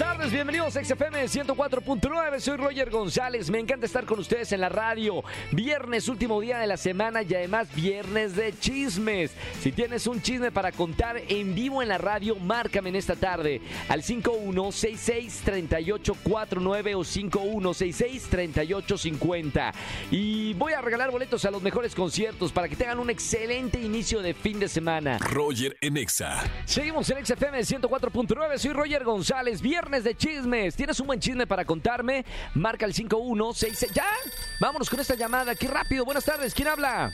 Tardes, bienvenidos a XFM 104.9. Soy Roger González. Me encanta estar con ustedes en la radio. Viernes, último día de la semana y además viernes de chismes. Si tienes un chisme para contar en vivo en la radio, márcame en esta tarde al 5166-3849 o 5166-3850. Y voy a regalar boletos a los mejores conciertos para que tengan un excelente inicio de fin de semana. Roger en Exa. Seguimos en XFM 104.9. Soy Roger González. Viernes de chismes. ¿Tienes un buen chisme para contarme? Marca el 5166. ¿Ya? Vámonos con esta llamada. ¡Qué rápido! Buenas tardes. ¿Quién habla?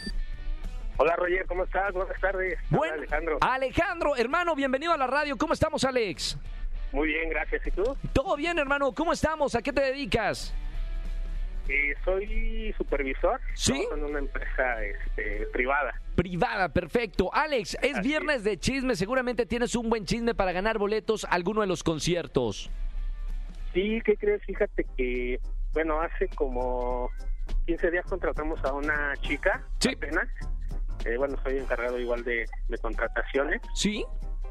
Hola Roger, ¿cómo estás? Buenas tardes. Buen- Alejandro. Alejandro, hermano, bienvenido a la radio. ¿Cómo estamos, Alex? Muy bien, gracias. ¿Y tú? Todo bien, hermano. ¿Cómo estamos? ¿A qué te dedicas? Eh, soy supervisor. ¿Sí? En una empresa este, privada. Privada, perfecto. Alex, es Así viernes de chisme. Seguramente tienes un buen chisme para ganar boletos a alguno de los conciertos. Sí, ¿qué crees? Fíjate que, bueno, hace como 15 días contratamos a una chica. Sí. Apenas. Eh, bueno, soy encargado igual de, de contrataciones. ¿Sí?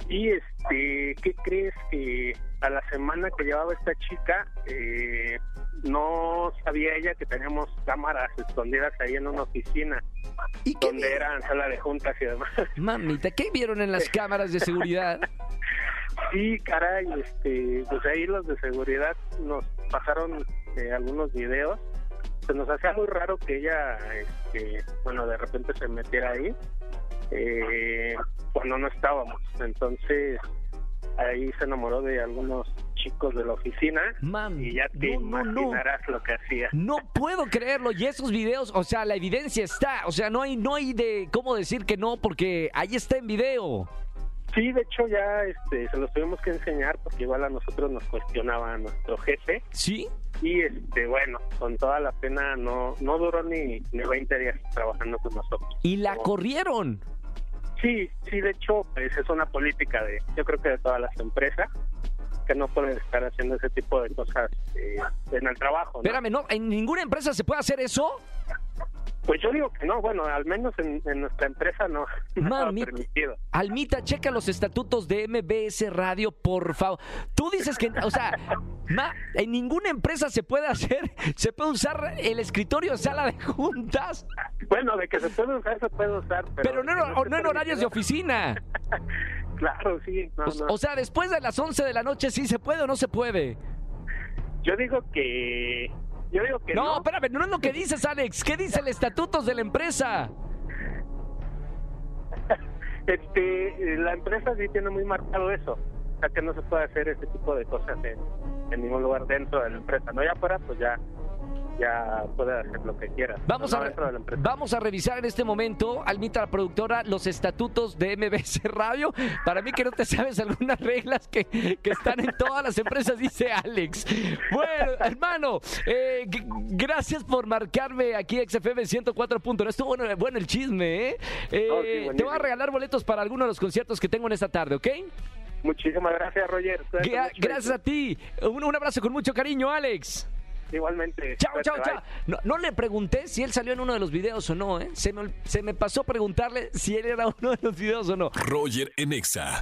Y, este, ¿qué crees? Que a la semana que llevaba esta chica, eh, no sabía ella que teníamos cámaras escondidas ahí en una oficina. ¿Y donde eran sala de juntas y demás. Mamita, ¿qué vieron en las cámaras de seguridad? sí, caray, este, pues ahí los de seguridad nos pasaron eh, algunos videos. Se nos hacía muy raro que ella, este, bueno, de repente se metiera ahí eh, cuando no estábamos. Entonces ahí se enamoró de algunos chicos de la oficina Mami, y ya te no, no, no. imaginarás lo que hacía. No puedo creerlo. Y esos videos, o sea, la evidencia está. O sea, no hay, no hay de cómo decir que no, porque ahí está en video. Sí, de hecho ya este, se los tuvimos que enseñar porque igual a nosotros nos cuestionaba nuestro jefe ¿Sí? y este bueno con toda la pena no no duró ni, ni 20 días trabajando con nosotros Y la corrieron. Sí sí de hecho pues es una política de yo creo que de todas las empresas que no pueden estar haciendo ese tipo de cosas eh, en el trabajo ¿no? Espérame, ¿no? ¿En ninguna empresa se puede hacer eso? Pues yo digo que no bueno al menos en, en nuestra empresa no no estaba Mami. permitido Almita, checa los estatutos de MBS Radio, por favor. Tú dices que, o sea, ma, en ninguna empresa se puede hacer, se puede usar el escritorio sala de juntas, bueno de que se puede usar se puede usar pero, pero no, en- no horarios de oficina. claro sí no, O, no. o sea, después de las 11 de la noche, ¿sí se puede o no se puede? Yo digo que. Yo digo que No, no. espérame, no es lo que dices, Alex. ¿Qué dice el estatutos de la empresa? Este, la empresa sí tiene muy marcado eso. O sea, que no se puede hacer ese tipo de cosas en, en ningún lugar dentro de la empresa. No, ya afuera, pues ya, ya puede hacer lo que quiera. Vamos a, vamos revisar en este momento, Almita, la productora, los estatutos de MBS Radio. Para mí que no te sabes algunas reglas que, que están en todas las empresas, dice Alex. Bueno, hermano, eh, gracias por marcarme aquí XFM 104.9. Estuvo bueno, bueno el chisme, ¿eh? Eh, Oh, sí, te voy a regalar boletos para alguno de los conciertos que tengo en esta tarde, ¿ok? Muchísimas gracias, Roger. Gracias a ti. Un, un abrazo con mucho cariño, Alex. Igualmente. Chao, chao, chao. No, no le pregunté si él salió en uno de los videos o no, ¿eh? Se me, se me pasó preguntarle si él era uno de los videos o no. Roger en Exa.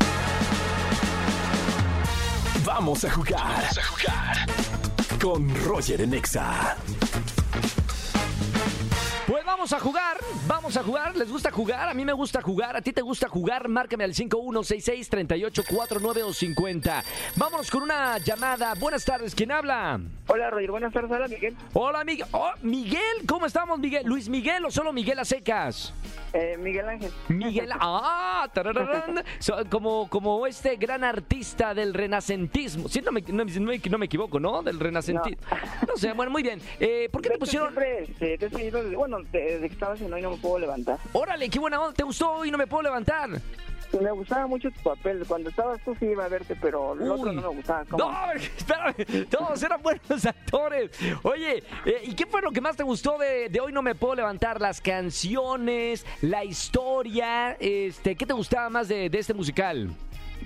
Vamos a jugar. Vamos a jugar. Con Roger en Exa. Pues vamos a jugar, vamos a jugar. ¿Les gusta jugar? A mí me gusta jugar. ¿A ti te gusta jugar? Márcame al 5166-3849 o 50. Vámonos con una llamada. Buenas tardes, ¿quién habla? Hola, Roger. Buenas tardes. Hola, Miguel. Hola, Miguel. Oh, Miguel, ¿cómo estamos, Miguel? ¿Luis Miguel o solo Miguel a secas? Eh, Miguel Ángel. Miguel, ah, como, como este gran artista del renacentismo. Sí, no me, no, no me equivoco, ¿no? Del renacentismo. No. sé, bueno, muy bien. Eh, ¿Por qué te pusieron? Siempre te he seguido desde- bueno, desde que estabas en hoy no me puedo levantar. Órale, qué buena onda. ¿Te gustó hoy? No me puedo levantar. Me gustaba mucho tu papel. Cuando estabas tú sí iba a verte, pero el otro Uy. no me gustaba. ¿Cómo? No, espérame, todos eran buenos actores. Oye, eh, ¿y qué fue lo que más te gustó de, de hoy no me puedo levantar? Las canciones, la historia, este, ¿qué te gustaba más de, de este musical?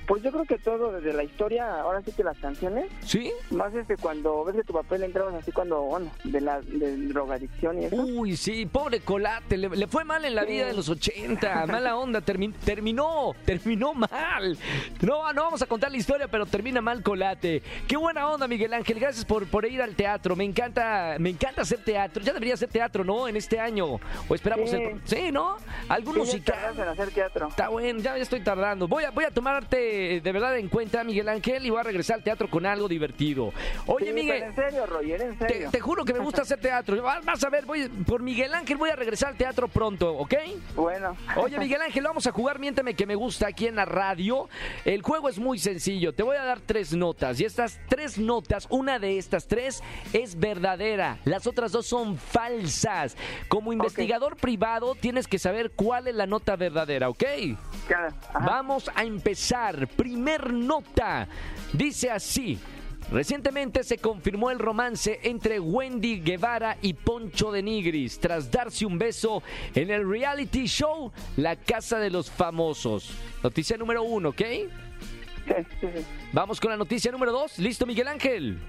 Pues yo creo que todo, desde la historia, ahora sí que las canciones, ¿Sí? más este cuando ves que tu papel entrabas así cuando, bueno, de la de drogadicción y eso. Uy, sí, pobre Colate, le, le fue mal en la Sí. vida de los 80, mala onda, termi- terminó, terminó mal. No, no vamos a contar la historia, pero termina mal Colate. Qué buena onda, Miguel Ángel, gracias por, por ir al teatro, me encanta, me encanta hacer teatro, ya debería hacer teatro, ¿no? En este año, o esperamos Sí. el... Sí, ¿no? Algún Sí, musical. en hacer teatro. Está bueno, ya estoy tardando. Voy a, voy a tomarte de verdad en cuenta, Miguel Ángel, y voy a regresar al teatro con algo divertido. Oye, Sí, Miguel, en serio, Roger, en te, serio. te juro que me gusta hacer teatro. Va- Vas a ver, voy, por Miguel Ángel voy a regresar al teatro pronto, ¿ok? Bueno. Oye, Miguel Ángel, vamos a jugar Miénteme que me gusta aquí en la radio. El juego es muy sencillo. Te voy a dar tres notas. Y estas tres notas, una de estas tres es verdadera. Las otras dos son falsas. Como investigador privado, tienes que saber cuál es la nota verdadera, ¿ok? Claro. Vamos a empezar. Primer nota. Dice así. Recientemente se confirmó el romance entre Wendy Guevara y Poncho de Nigris tras darse un beso en el reality show La Casa de los Famosos. Noticia número uno, ¿ok? Sí, sí, sí. Vamos con la noticia número dos. ¿Listo, Miguel Ángel?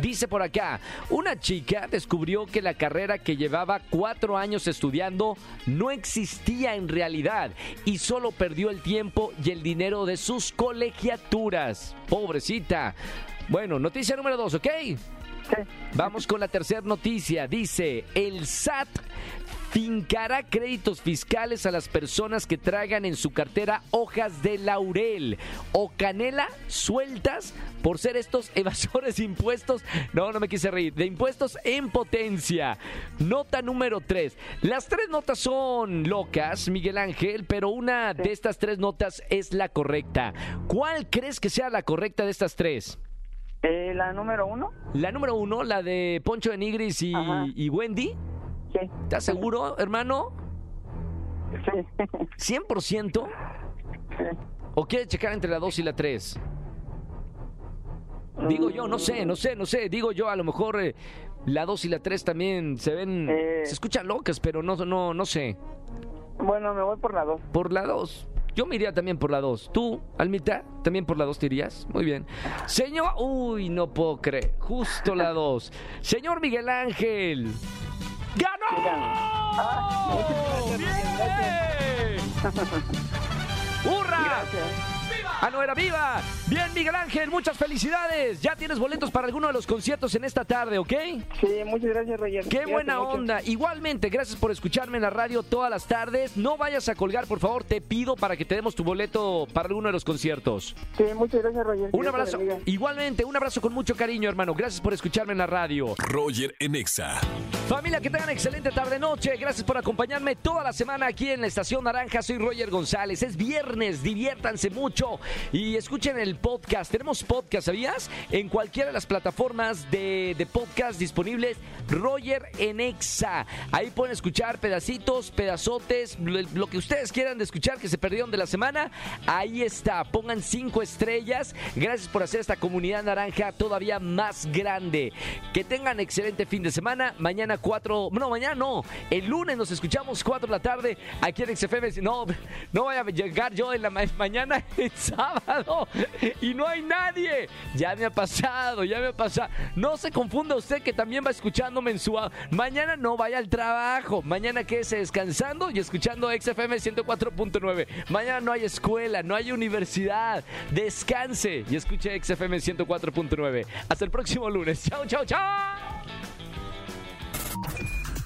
Dice por acá, una chica descubrió que la carrera que llevaba cuatro años estudiando no existía en realidad y solo perdió el tiempo y el dinero de sus colegiaturas. Pobrecita. Bueno, noticia número dos, ¿ok? Sí. Vamos con la tercera noticia. Dice, el SAT fincará créditos fiscales a las personas que traigan en su cartera hojas de laurel o canela sueltas por ser estos evasores de impuestos. No, no me quise reír. De impuestos en potencia. Nota número 3. Las tres notas son locas, Miguel Ángel, pero una de estas tres notas es la correcta. ¿Cuál crees que sea la correcta de estas tres? Eh, la número uno. La número uno, la de Poncho de Nigris y, Ajá. y Wendy. Sí. ¿Estás seguro, hermano? Sí. ¿100%? ¿O quieres checar entre la 2 y la 3? Digo yo, no sé, no sé, no sé. Digo yo, a lo mejor eh, la 2 y la 3 también se ven, Eh. se escuchan locas, pero no, no, no sé. Bueno, me voy por la dos. Por la 2. Yo me iría también por la 2. ¿Tú, Almita, también por la 2 te irías? Muy bien. Señor... Uy, no puedo creer. Justo la 2. Señor Miguel Ángel. ¡Ganó! Ah, ¡Bien! ¡Hurra! Gracias. ¡Ah, no era viva! Bien, Miguel Ángel, muchas felicidades. Ya tienes boletos para alguno de los conciertos en esta tarde, ¿ok? Sí, muchas gracias, Roger. Qué Cuídate buena mucho. onda. Igualmente, gracias por escucharme en la radio todas las tardes. No vayas a colgar, por favor, te pido para que te demos tu boleto para alguno de los conciertos. Sí, muchas gracias, Roger. Un abrazo. Igualmente, un abrazo con mucho cariño, hermano. Gracias por escucharme en la radio. Roger en Exa. Familia, que tengan excelente tarde-noche. Gracias por acompañarme toda la semana aquí en la Estación Naranja. Soy Roger González. Es viernes, diviértanse mucho y escuchen el podcast. Tenemos podcast, ¿sabías? En cualquiera de las plataformas de, podcast disponibles, Roger en Exa. Ahí pueden escuchar pedacitos, pedazotes, lo, lo que ustedes quieran de escuchar que se perdieron de la semana. Ahí está. Pongan cinco estrellas. Gracias por hacer esta comunidad naranja todavía más grande. Que tengan excelente fin de semana. Mañana 4, no, mañana no. El lunes nos escuchamos 4 de la tarde aquí en XFM. No, no voy a llegar yo en la ma- mañana el sábado y no hay nadie. Ya me ha pasado, ya me ha pasado. No se confunda usted que también va escuchándome en su... Mañana no vaya al trabajo. Mañana quédese descansando y escuchando XFM 104.9. Mañana no hay escuela, no hay universidad. Descanse y escuche XFM 104.9. Hasta el próximo lunes. Chao, chao, chao.